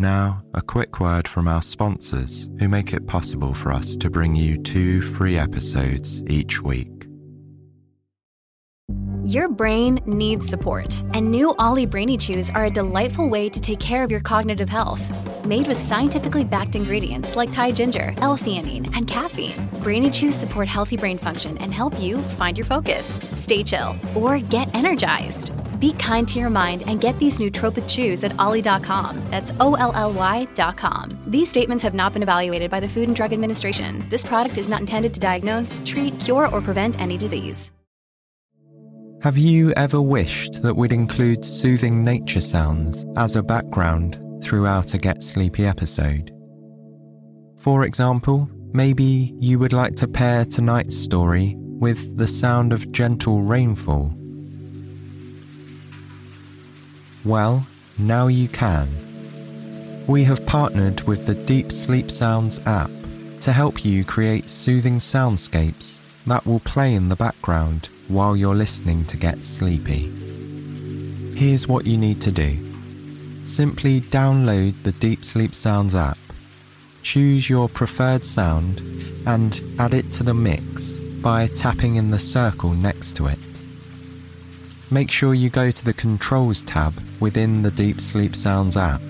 Now, a quick word from our sponsors who make it possible for us to bring you two free episodes each week. Your brain needs support, and new OLLY Brainy Chews are a delightful way to take care of your cognitive health. Made with scientifically backed ingredients like Thai ginger, L-theanine, and caffeine, Brainy Chews support healthy brain function and help you find your focus, stay chill, or get energized. Be kind to your mind and get these nootropic chews at olly.com. That's O L L Y.com. These statements have not been evaluated by the Food and Drug Administration. This product is not intended to diagnose, treat, cure, or prevent any disease. Have you ever wished that we'd include soothing nature sounds as a background throughout a Get Sleepy episode? For example, maybe you would like to pair tonight's story with the sound of gentle rainfall. Well, now you can. We have partnered with the Deep Sleep Sounds app to help you create soothing soundscapes that will play in the background while you're listening to get sleepy. Here's what you need to do simply download the Deep Sleep Sounds app, choose your preferred sound, and add it to the mix by tapping in the circle next to it. Make sure you go to the Controls tab within the Deep Sleep Sounds app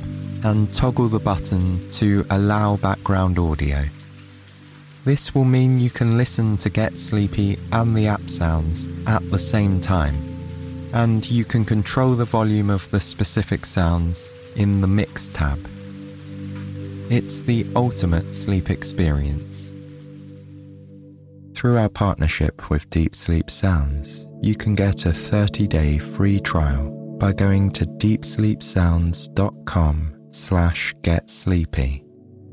and toggle the button to Allow Background Audio. This will mean you can listen to Get Sleepy and the app sounds at the same time, and you can control the volume of the specific sounds in the Mix tab. It's the ultimate sleep experience. Through our partnership with Deep Sleep Sounds, you can get a 30 day free trial by going to deepsleepsounds.com slash get sleepy.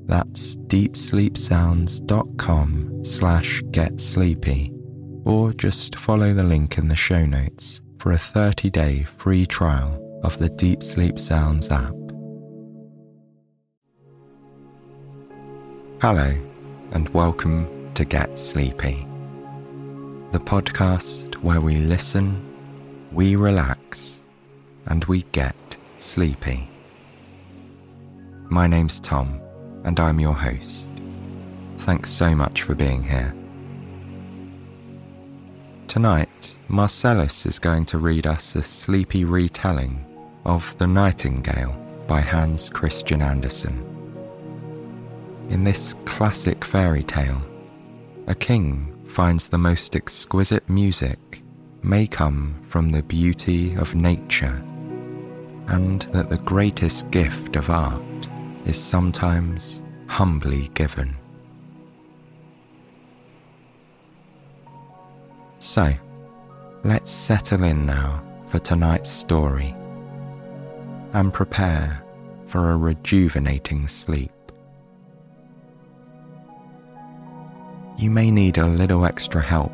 That's deepsleepsounds.com slash get sleepy. Or just follow the link in the show notes for a 30 day free trial of the Deep Sleep Sounds app. Hello, and welcome to Get Sleepy, the podcast where we listen, we relax, and we get sleepy. My name's Tom and I'm your host. Thanks so much for being here. Tonight, Marcellus is going to read us a sleepy retelling of The Nightingale by Hans Christian Andersen. In this classic fairy tale, a king finds the most exquisite music may come from the beauty of nature, and that the greatest gift of art is sometimes humbly given. So, let's settle in now for tonight's story and prepare for a rejuvenating sleep. You may need a little extra help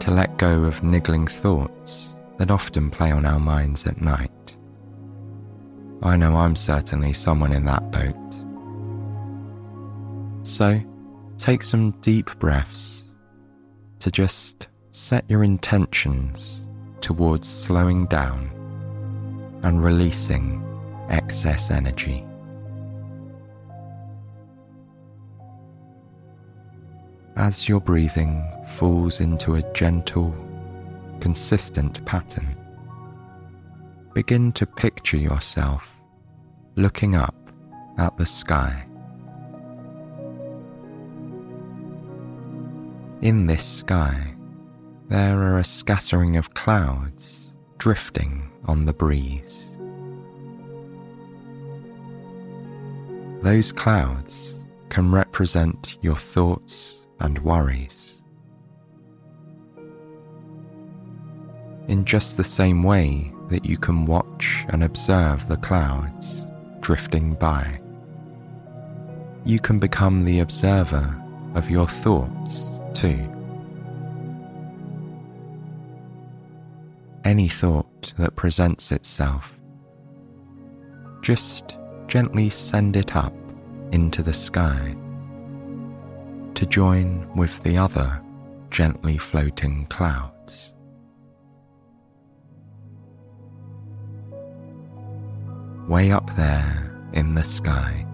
to let go of niggling thoughts that often play on our minds at night. I know I'm certainly someone in that boat. So, take some deep breaths to just set your intentions towards slowing down and releasing excess energy. As your breathing falls into a gentle, consistent pattern, begin to picture yourself looking up at the sky. In this sky, there are a scattering of clouds drifting on the breeze. Those clouds can represent your thoughts and worries. In just the same way that you can watch and observe the clouds drifting by, you can become the observer of your thoughts too. Any thought that presents itself, just gently send it up into the sky to join with the other gently floating clouds. Way up there in the sky,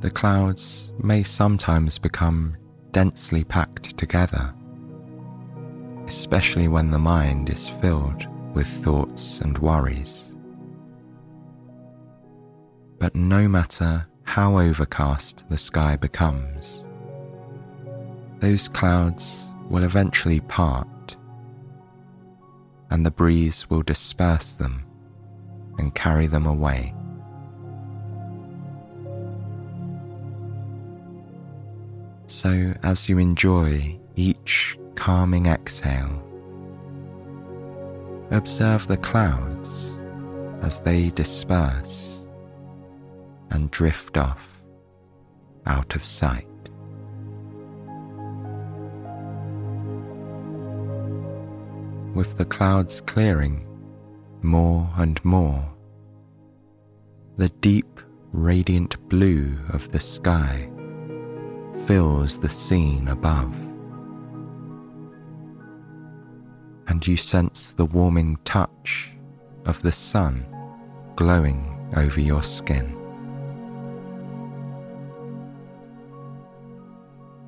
the clouds may sometimes become densely packed together, especially when the mind is filled with thoughts and worries. But no matter how overcast the sky becomes, those clouds will eventually part, and the breeze will disperse them and carry them away. So, as you enjoy each calming exhale, observe the clouds as they disperse and drift off out of sight. With the clouds clearing more and more, the deep, radiant blue of the sky fills the scene above. And you sense the warming touch of the sun glowing over your skin.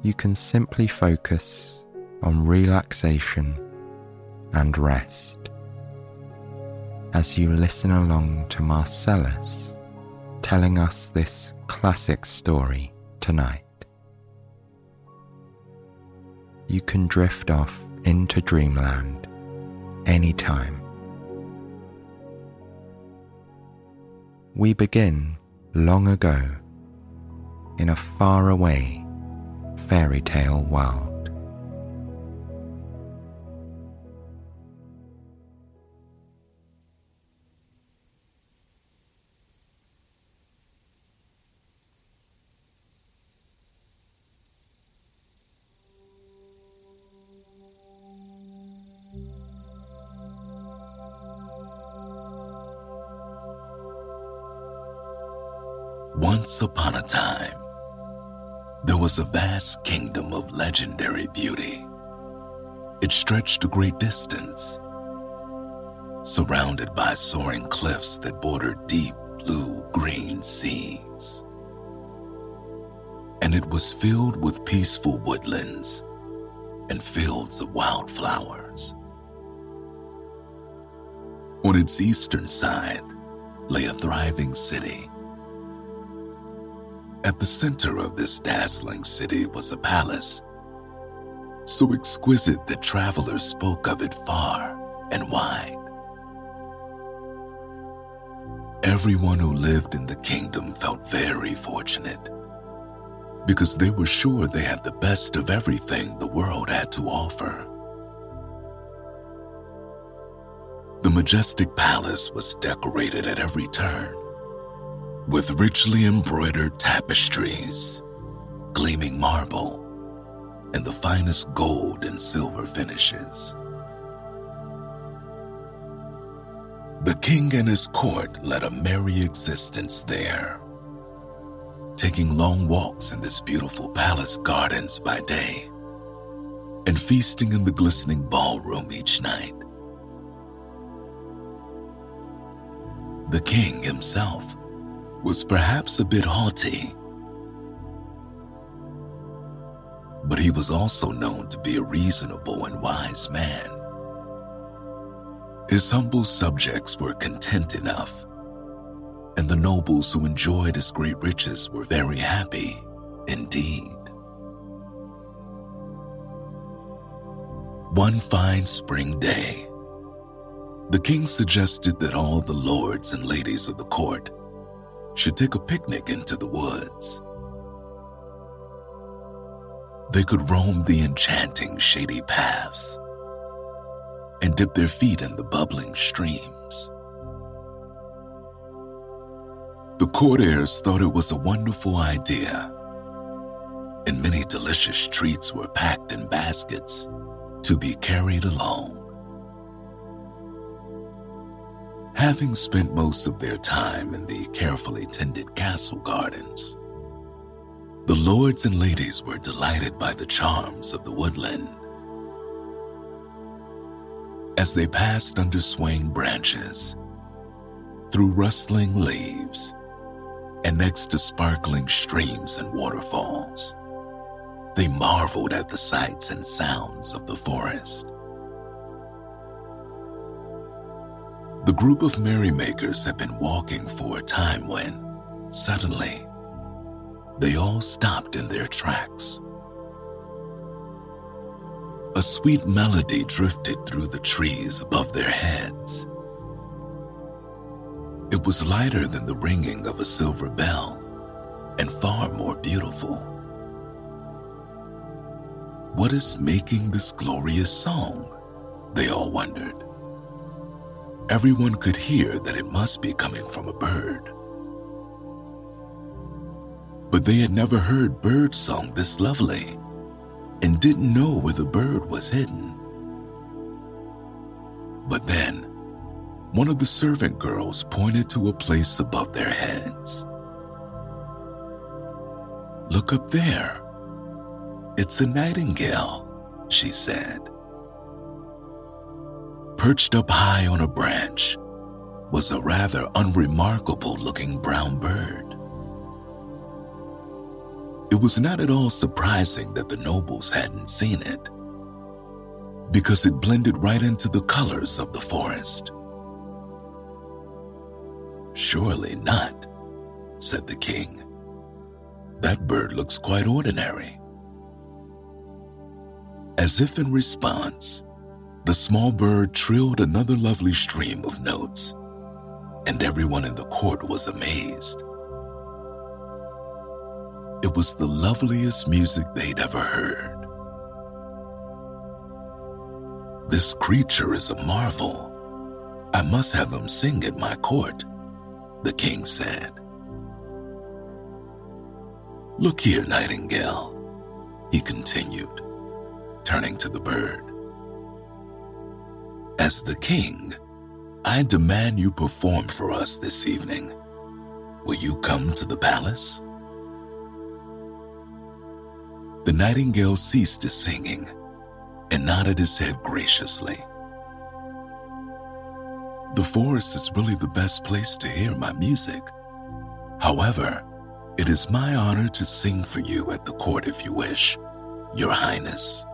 You can simply focus on relaxation and rest as you listen along to Marcellus telling us this classic story tonight. You can drift off into dreamland anytime. We begin long ago in a faraway fairy tale world. Once upon a time, there was a vast kingdom of legendary beauty. It stretched a great distance, surrounded by soaring cliffs that bordered deep blue green seas. And it was filled with peaceful woodlands and fields of wildflowers. On its eastern side lay a thriving city at the center of this dazzling city was a palace, so exquisite that travelers spoke of it far and wide. Everyone who lived in the kingdom felt very fortunate because they were sure they had the best of everything the world had to offer. The majestic palace was decorated at every turn with richly embroidered tapestries, gleaming marble, and the finest gold and silver finishes. The king and his court led a merry existence there, taking long walks in this beautiful palace gardens by day and feasting in the glistening ballroom each night. The king himself was perhaps a bit haughty. But he was also known to be a reasonable and wise man. His humble subjects were content enough, and the nobles who enjoyed his great riches were very happy indeed. One fine spring day, the king suggested that all the lords and ladies of the court should take a picnic into the woods. They could roam the enchanting shady paths and dip their feet in the bubbling streams. The courtiers thought it was a wonderful idea, and many delicious treats were packed in baskets to be carried along. Having spent most of their time in the carefully tended castle gardens, the lords and ladies were delighted by the charms of the woodland. As they passed under swaying branches, through rustling leaves, and next to sparkling streams and waterfalls, they marveled at the sights and sounds of the forest. The group of merrymakers had been walking for a time when, suddenly, they all stopped in their tracks. A sweet melody drifted through the trees above their heads. It was lighter than the ringing of a silver bell and far more beautiful. What is making this glorious song? They all wondered. Everyone could hear that it must be coming from a bird but they had never heard bird song this lovely and didn't know where the bird was hidden. But then, one of the servant girls pointed to a place above their heads. Look up there. It's a nightingale, she said. Perched up high on a branch was a rather unremarkable looking brown bird. It was not at all surprising that the nobles hadn't seen it, because it blended right into the colors of the forest. Surely not, said the king. That bird looks quite ordinary. As if in response, the small bird trilled another lovely stream of notes, and everyone in the court was amazed. It was the loveliest music they'd ever heard. This creature is a marvel. I must have him sing at my court, the king said. Look here, Nightingale, he continued, turning to the bird. As the king, I demand you perform for us this evening. Will you come to the palace? The nightingale ceased his singing and nodded his head graciously. The forest is really the best place to hear my music. However, it is my honor to sing for you at the court if you wish, Your Highness.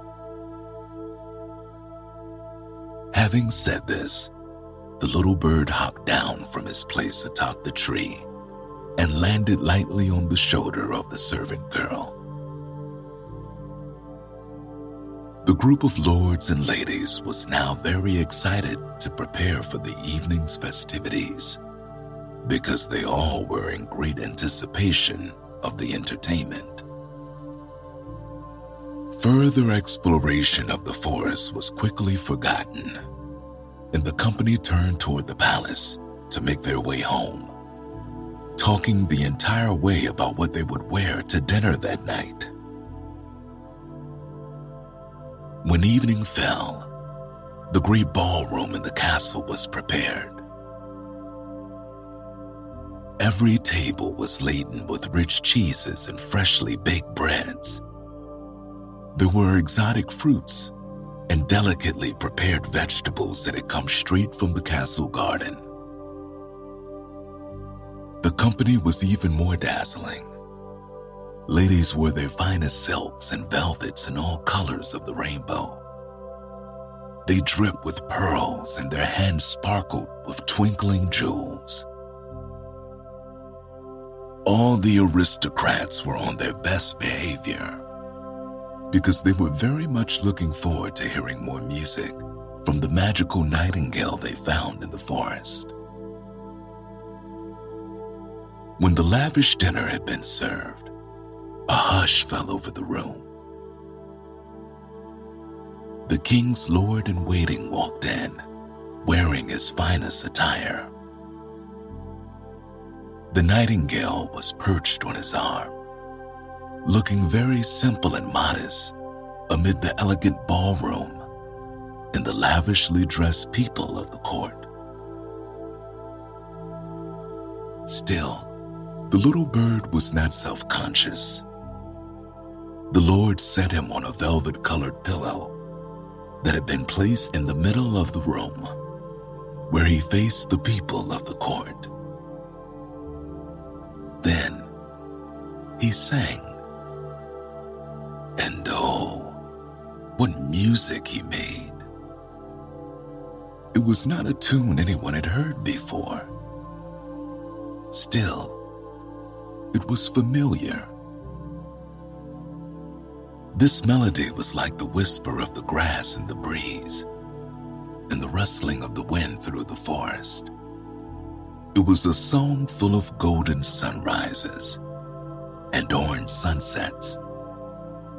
Having said this, the little bird hopped down from his place atop the tree and landed lightly on the shoulder of the servant girl. The group of lords and ladies was now very excited to prepare for the evening's festivities because they all were in great anticipation of the entertainment. Further exploration of the forest was quickly forgotten, and the company turned toward the palace to make their way home, talking the entire way about what they would wear to dinner that night. When evening fell, the great ballroom in the castle was prepared. Every table was laden with rich cheeses and freshly baked breads. There were exotic fruits and delicately prepared vegetables that had come straight from the castle garden. The company was even more dazzling. Ladies wore their finest silks and velvets in all colors of the rainbow. They dripped with pearls and their hands sparkled with twinkling jewels. All the aristocrats were on their best behavior because they were very much looking forward to hearing more music from the magical nightingale they found in the forest. When the lavish dinner had been served, a hush fell over the room. The king's lord in waiting walked in, wearing his finest attire. The nightingale was perched on his arm, looking very simple and modest amid the elegant ballroom and the lavishly dressed people of the court. Still, the little bird was not self conscious. The Lord set him on a velvet colored pillow that had been placed in the middle of the room, where he faced the people of the court. Then he sang. And oh, what music he made! It was not a tune anyone had heard before. Still, it was familiar. This melody was like the whisper of the grass in the breeze and the rustling of the wind through the forest. It was a song full of golden sunrises and orange sunsets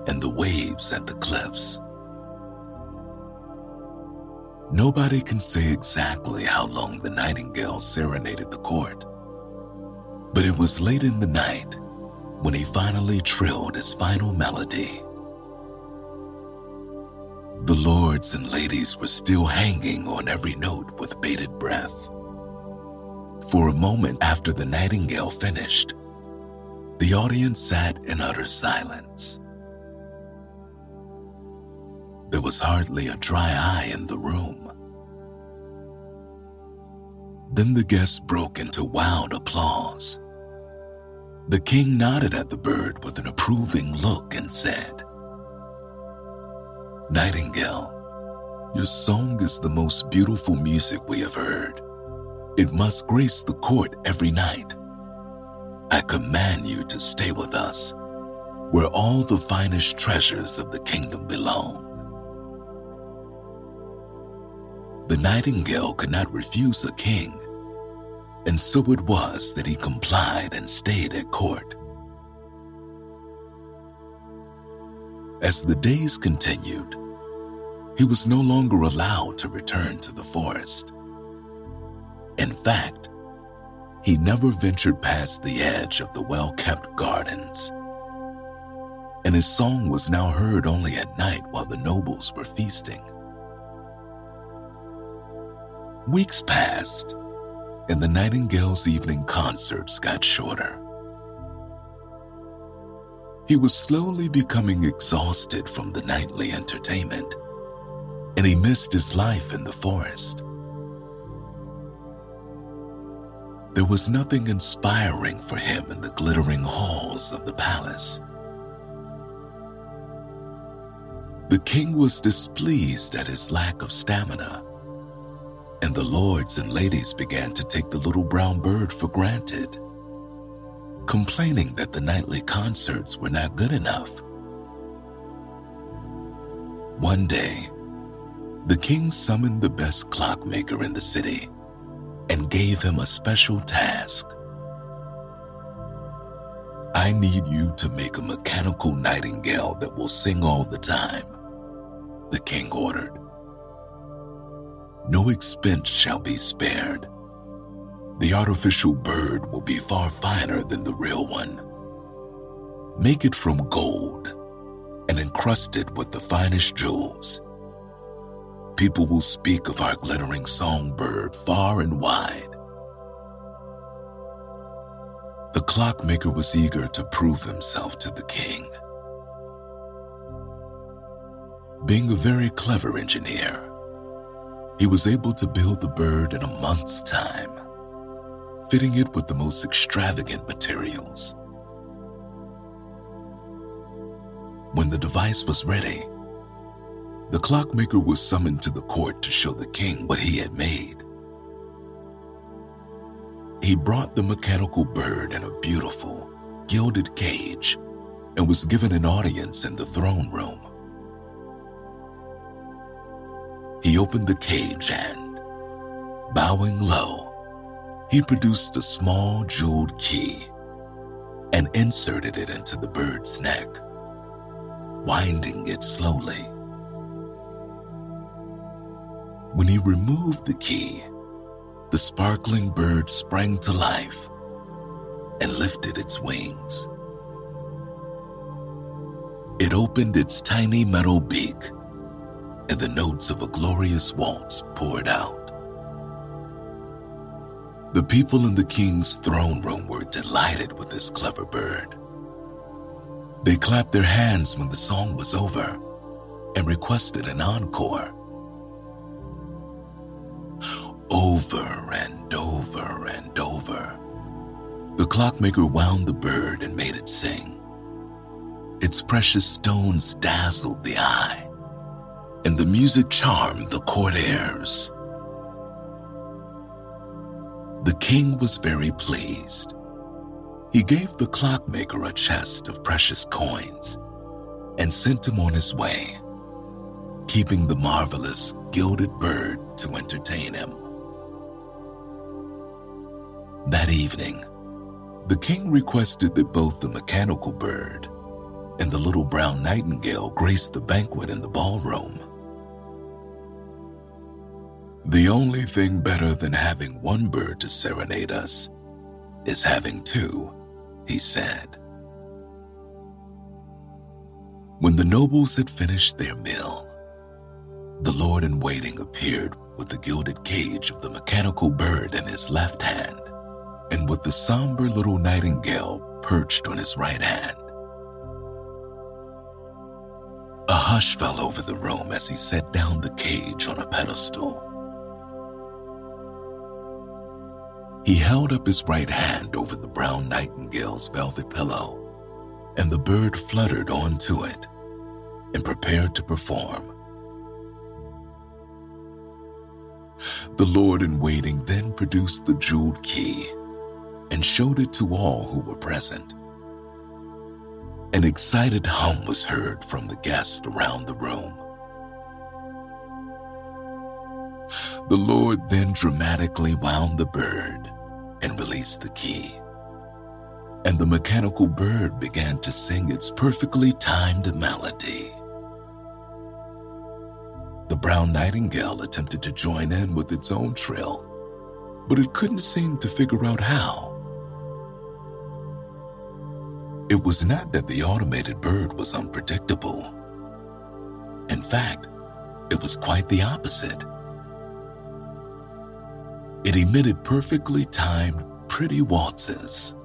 and the waves at the cliffs. Nobody can say exactly how long the nightingale serenaded the court, but it was late in the night when he finally trilled his final melody. The lords and ladies were still hanging on every note with bated breath. For a moment after the nightingale finished, the audience sat in utter silence. There was hardly a dry eye in the room. Then the guests broke into wild applause. The king nodded at the bird with an approving look and said, Nightingale, your song is the most beautiful music we have heard. It must grace the court every night. I command you to stay with us, where all the finest treasures of the kingdom belong. The nightingale could not refuse the king, and so it was that he complied and stayed at court. As the days continued, he was no longer allowed to return to the forest. In fact, he never ventured past the edge of the well kept gardens. And his song was now heard only at night while the nobles were feasting. Weeks passed, and the Nightingale's evening concerts got shorter. He was slowly becoming exhausted from the nightly entertainment, and he missed his life in the forest. There was nothing inspiring for him in the glittering halls of the palace. The king was displeased at his lack of stamina and the lords and ladies began to take the little brown bird for granted, complaining that the nightly concerts were not good enough. One day, the king summoned the best clockmaker in the city and gave him a special task. I need you to make a mechanical nightingale that will sing all the time, the king ordered no expense shall be spared. The artificial bird will be far finer than the real one. Make it from gold and encrust it with the finest jewels. People will speak of our glittering songbird far and wide. The clockmaker was eager to prove himself to the king. Being a very clever engineer, he was able to build the bird in a month's time, fitting it with the most extravagant materials. When the device was ready, the clockmaker was summoned to the court to show the king what he had made. He brought the mechanical bird in a beautiful, gilded cage and was given an audience in the throne room. He opened the cage and, bowing low, he produced a small jeweled key and inserted it into the bird's neck, winding it slowly. When he removed the key, the sparkling bird sprang to life and lifted its wings. It opened its tiny metal beak, and the notes of a glorious waltz poured out. The people in the king's throne room were delighted with this clever bird. They clapped their hands when the song was over and requested an encore. Over and over and over, the clockmaker wound the bird and made it sing. Its precious stones dazzled the eye, and the music charmed the courtiers. The king was very pleased. He gave the clockmaker a chest of precious coins and sent him on his way, keeping the marvelous gilded bird to entertain him. That evening, the king requested that both the mechanical bird and the little brown nightingale grace the banquet in the ballroom. The only thing better than having one bird to serenade us is having two, he said. When the nobles had finished their meal, the lord in waiting appeared with the gilded cage of the mechanical bird in his left hand and with the somber little nightingale perched on his right hand. A hush fell over the room as he set down the cage on a pedestal. He held up his right hand over the brown nightingale's velvet pillow, and the bird fluttered onto it and prepared to perform. The Lord in waiting then produced the jeweled key and showed it to all who were present. An excited hum was heard from the guests around the room. The Lord then dramatically wound the bird and released the key. And the mechanical bird began to sing its perfectly timed melody. The brown nightingale attempted to join in with its own trill, but it couldn't seem to figure out how. It was not that the automated bird was unpredictable. In fact, it was quite the opposite. It emitted perfectly timed, pretty waltzes.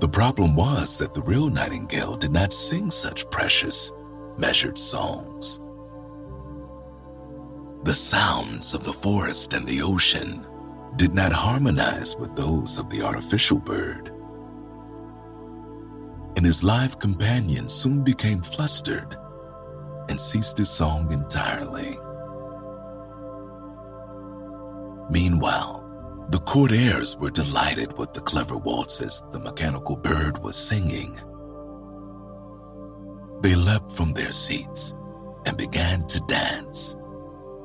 The problem was that the real nightingale did not sing such precious, measured songs. The sounds of the forest and the ocean did not harmonize with those of the artificial bird. And his live companion soon became flustered and ceased his song entirely. Meanwhile, the courtiers were delighted with the clever waltzes the mechanical bird was singing. They leapt from their seats and began to dance,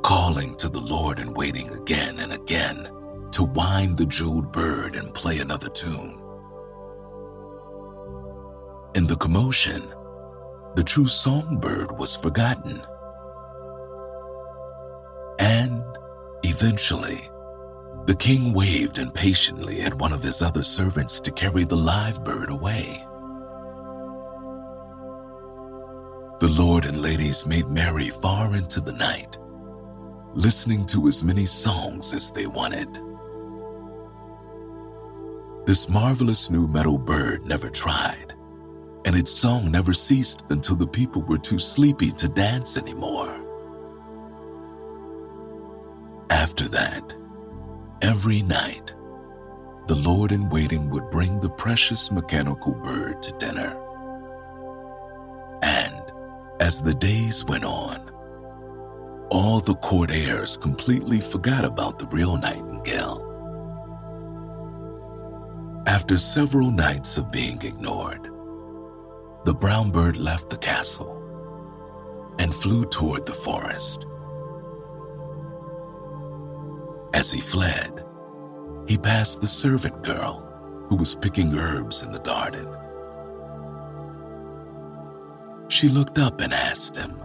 calling to the Lord and waiting again and again to wind the jeweled bird and play another tune. In the commotion, the true songbird was forgotten. And eventually, the king waved impatiently at one of his other servants to carry the live bird away. The lord and ladies made merry far into the night, listening to as many songs as they wanted. This marvelous new metal bird never tried, and its song never ceased until the people were too sleepy to dance anymore. After that, Every night, the Lord in waiting would bring the precious mechanical bird to dinner. And as the days went on, all the court courtiers completely forgot about the real nightingale. After several nights of being ignored, the brown bird left the castle and flew toward the forest. As he fled, he passed the servant girl who was picking herbs in the garden. She looked up and asked him,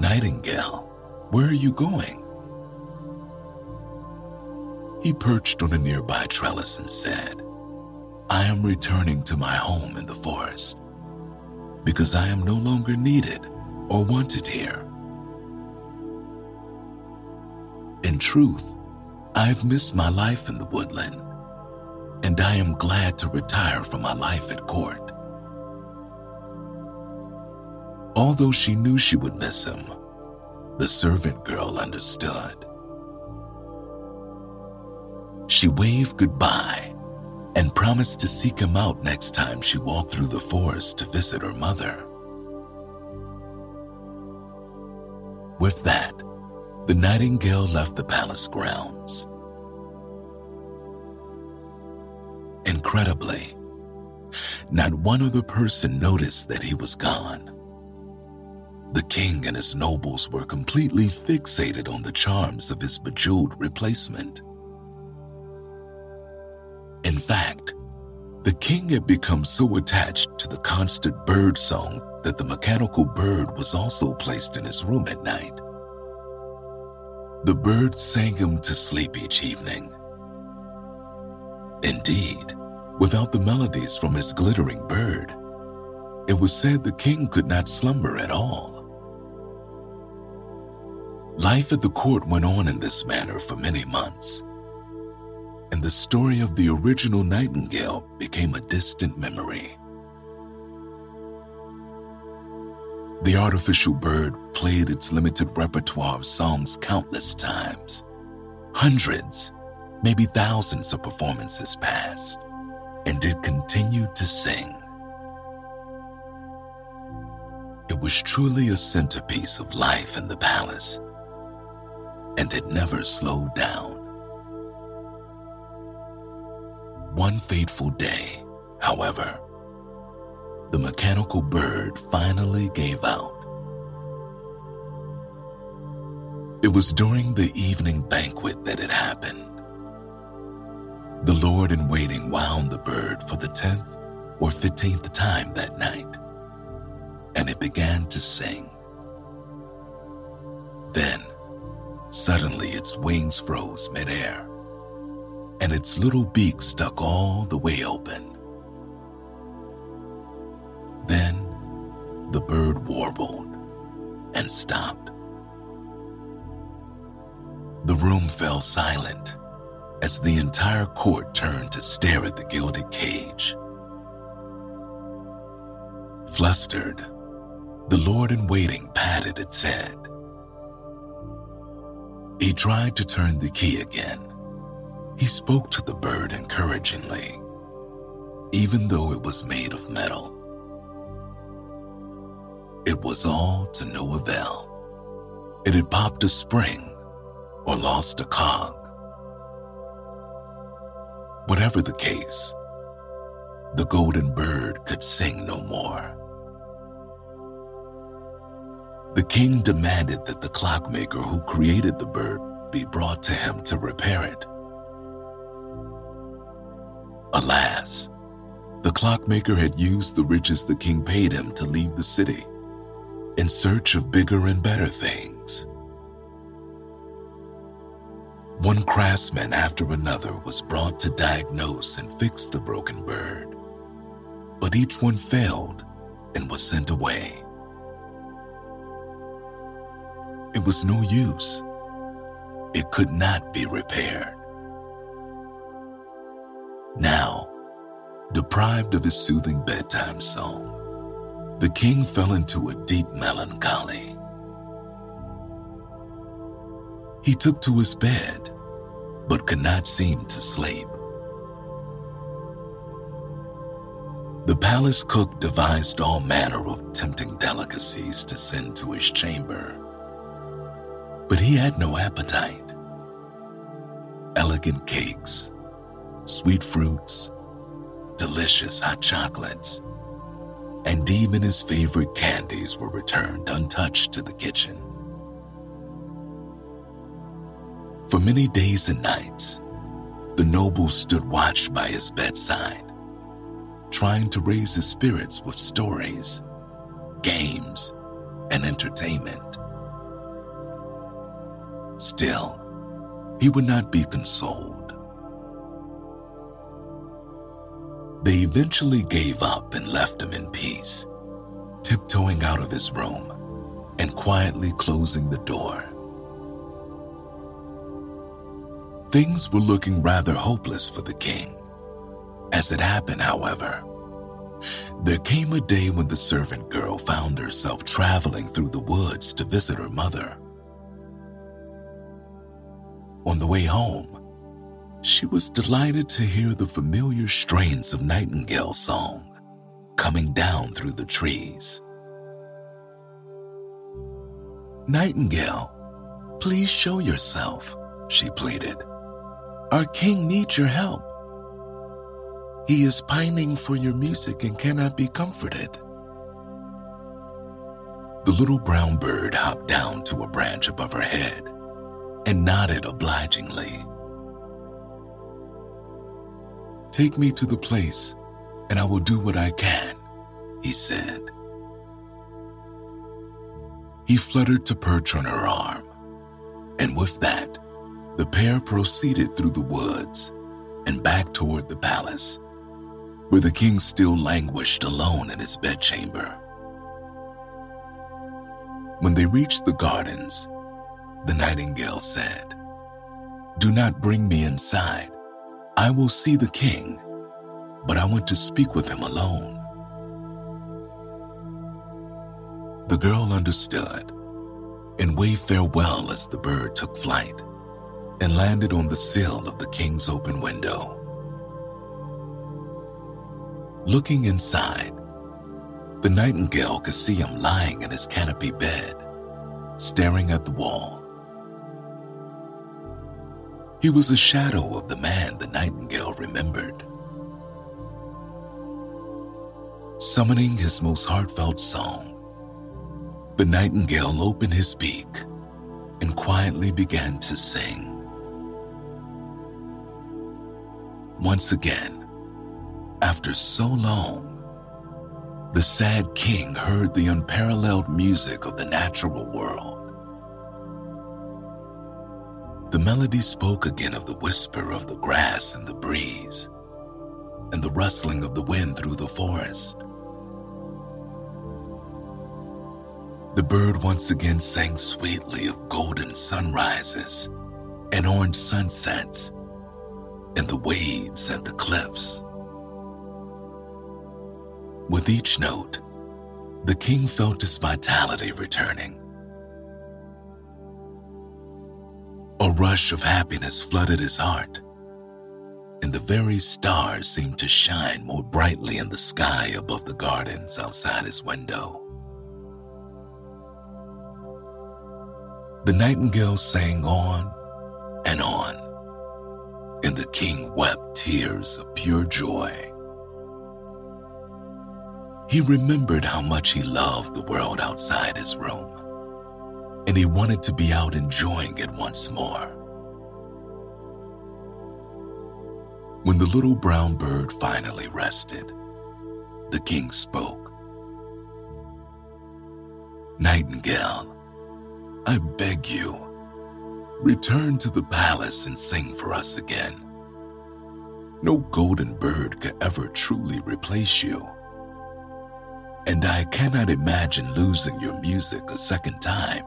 Nightingale, where are you going? He perched on a nearby trellis and said, I am returning to my home in the forest because I am no longer needed or wanted here. In truth, I've missed my life in the woodland, and I am glad to retire from my life at court. Although she knew she would miss him, the servant girl understood. She waved goodbye and promised to seek him out next time she walked through the forest to visit her mother. With that, the nightingale left the palace grounds. Incredibly, not one other person noticed that he was gone. The king and his nobles were completely fixated on the charms of his bejeweled replacement. In fact, the king had become so attached to the constant bird song that the mechanical bird was also placed in his room at night. The bird sang him to sleep each evening. Indeed, without the melodies from his glittering bird, it was said the king could not slumber at all. Life at the court went on in this manner for many months, and the story of the original nightingale became a distant memory. The artificial bird played its limited repertoire of songs countless times. Hundreds, maybe thousands of performances passed, and it continued to sing. It was truly a centerpiece of life in the palace, and it never slowed down. One fateful day, however, the mechanical bird finally gave out. It was during the evening banquet that it happened. The Lord in waiting wound the bird for the tenth or fifteenth time that night, and it began to sing. Then, suddenly its wings froze midair, and its little beak stuck all the way open. Then the bird warbled and stopped. The room fell silent as the entire court turned to stare at the gilded cage. Flustered, the Lord in waiting patted its head. He tried to turn the key again. He spoke to the bird encouragingly, even though it was made of metal. It was all to no avail. It had popped a spring or lost a cog. Whatever the case, the golden bird could sing no more. The king demanded that the clockmaker who created the bird be brought to him to repair it. Alas, the clockmaker had used the riches the king paid him to leave the city in search of bigger and better things. One craftsman after another was brought to diagnose and fix the broken bird, but each one failed and was sent away. It was no use. It could not be repaired. Now, deprived of his soothing bedtime song, the king fell into a deep melancholy. He took to his bed, but could not seem to sleep. The palace cook devised all manner of tempting delicacies to send to his chamber, but he had no appetite. Elegant cakes, sweet fruits, delicious hot chocolates, and even his favorite candies were returned untouched to the kitchen. For many days and nights, the noble stood watch by his bedside, trying to raise his spirits with stories, games, and entertainment. Still, he would not be consoled. They eventually gave up and left him in peace, tiptoeing out of his room and quietly closing the door. Things were looking rather hopeless for the king. As it happened, however, there came a day when the servant girl found herself traveling through the woods to visit her mother. On the way home, she was delighted to hear the familiar strains of Nightingale song coming down through the trees. Nightingale, please show yourself, she pleaded. Our king needs your help. He is pining for your music and cannot be comforted. The little brown bird hopped down to a branch above her head and nodded obligingly. Take me to the place, and I will do what I can, he said. He fluttered to perch on her arm, and with that, the pair proceeded through the woods and back toward the palace, where the king still languished alone in his bedchamber. When they reached the gardens, the nightingale said, Do not bring me inside. I will see the king, but I want to speak with him alone. The girl understood and waved farewell as the bird took flight and landed on the sill of the king's open window. Looking inside, the nightingale could see him lying in his canopy bed, staring at the wall. He was a shadow of the man the nightingale remembered. Summoning his most heartfelt song, the nightingale opened his beak and quietly began to sing. Once again, after so long, the sad king heard the unparalleled music of the natural world. The melody spoke again of the whisper of the grass and the breeze, and the rustling of the wind through the forest. The bird once again sang sweetly of golden sunrises and orange sunsets, and the waves and the cliffs. With each note, the king felt his vitality returning A rush of happiness flooded his heart, and the very stars seemed to shine more brightly in the sky above the gardens outside his window. The nightingale sang on and on, and the king wept tears of pure joy. He remembered how much he loved the world outside his room and he wanted to be out enjoying it once more. When the little brown bird finally rested, the king spoke. Nightingale, I beg you, return to the palace and sing for us again. No golden bird could ever truly replace you. And I cannot imagine losing your music a second time.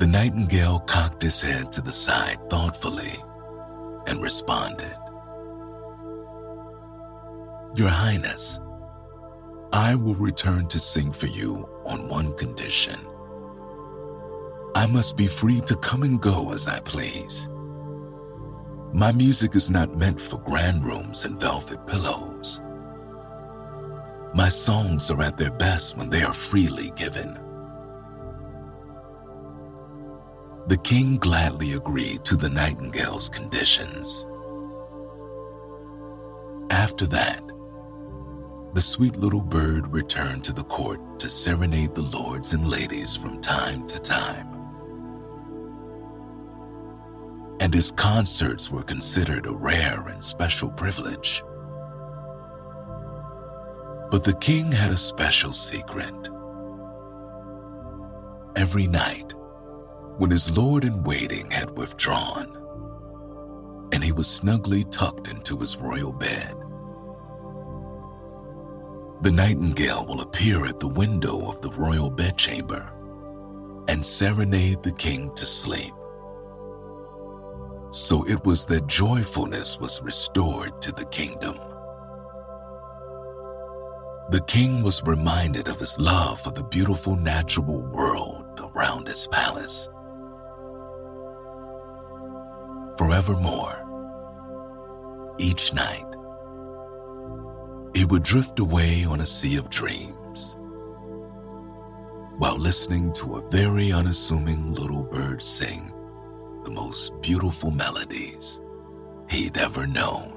The nightingale cocked his head to the side thoughtfully and responded Your Highness, I will return to sing for you on one condition. I must be free to come and go as I please. My music is not meant for grand rooms and velvet pillows. My songs are at their best when they are freely given. The king gladly agreed to the nightingale's conditions. After that, the sweet little bird returned to the court to serenade the lords and ladies from time to time. And his concerts were considered a rare and special privilege. But the king had a special secret. Every night, when his lord in waiting had withdrawn, and he was snugly tucked into his royal bed. The nightingale will appear at the window of the royal bedchamber and serenade the king to sleep. So it was that joyfulness was restored to the kingdom. The king was reminded of his love for the beautiful natural world around his palace. Forevermore, each night, he would drift away on a sea of dreams while listening to a very unassuming little bird sing the most beautiful melodies he'd ever known.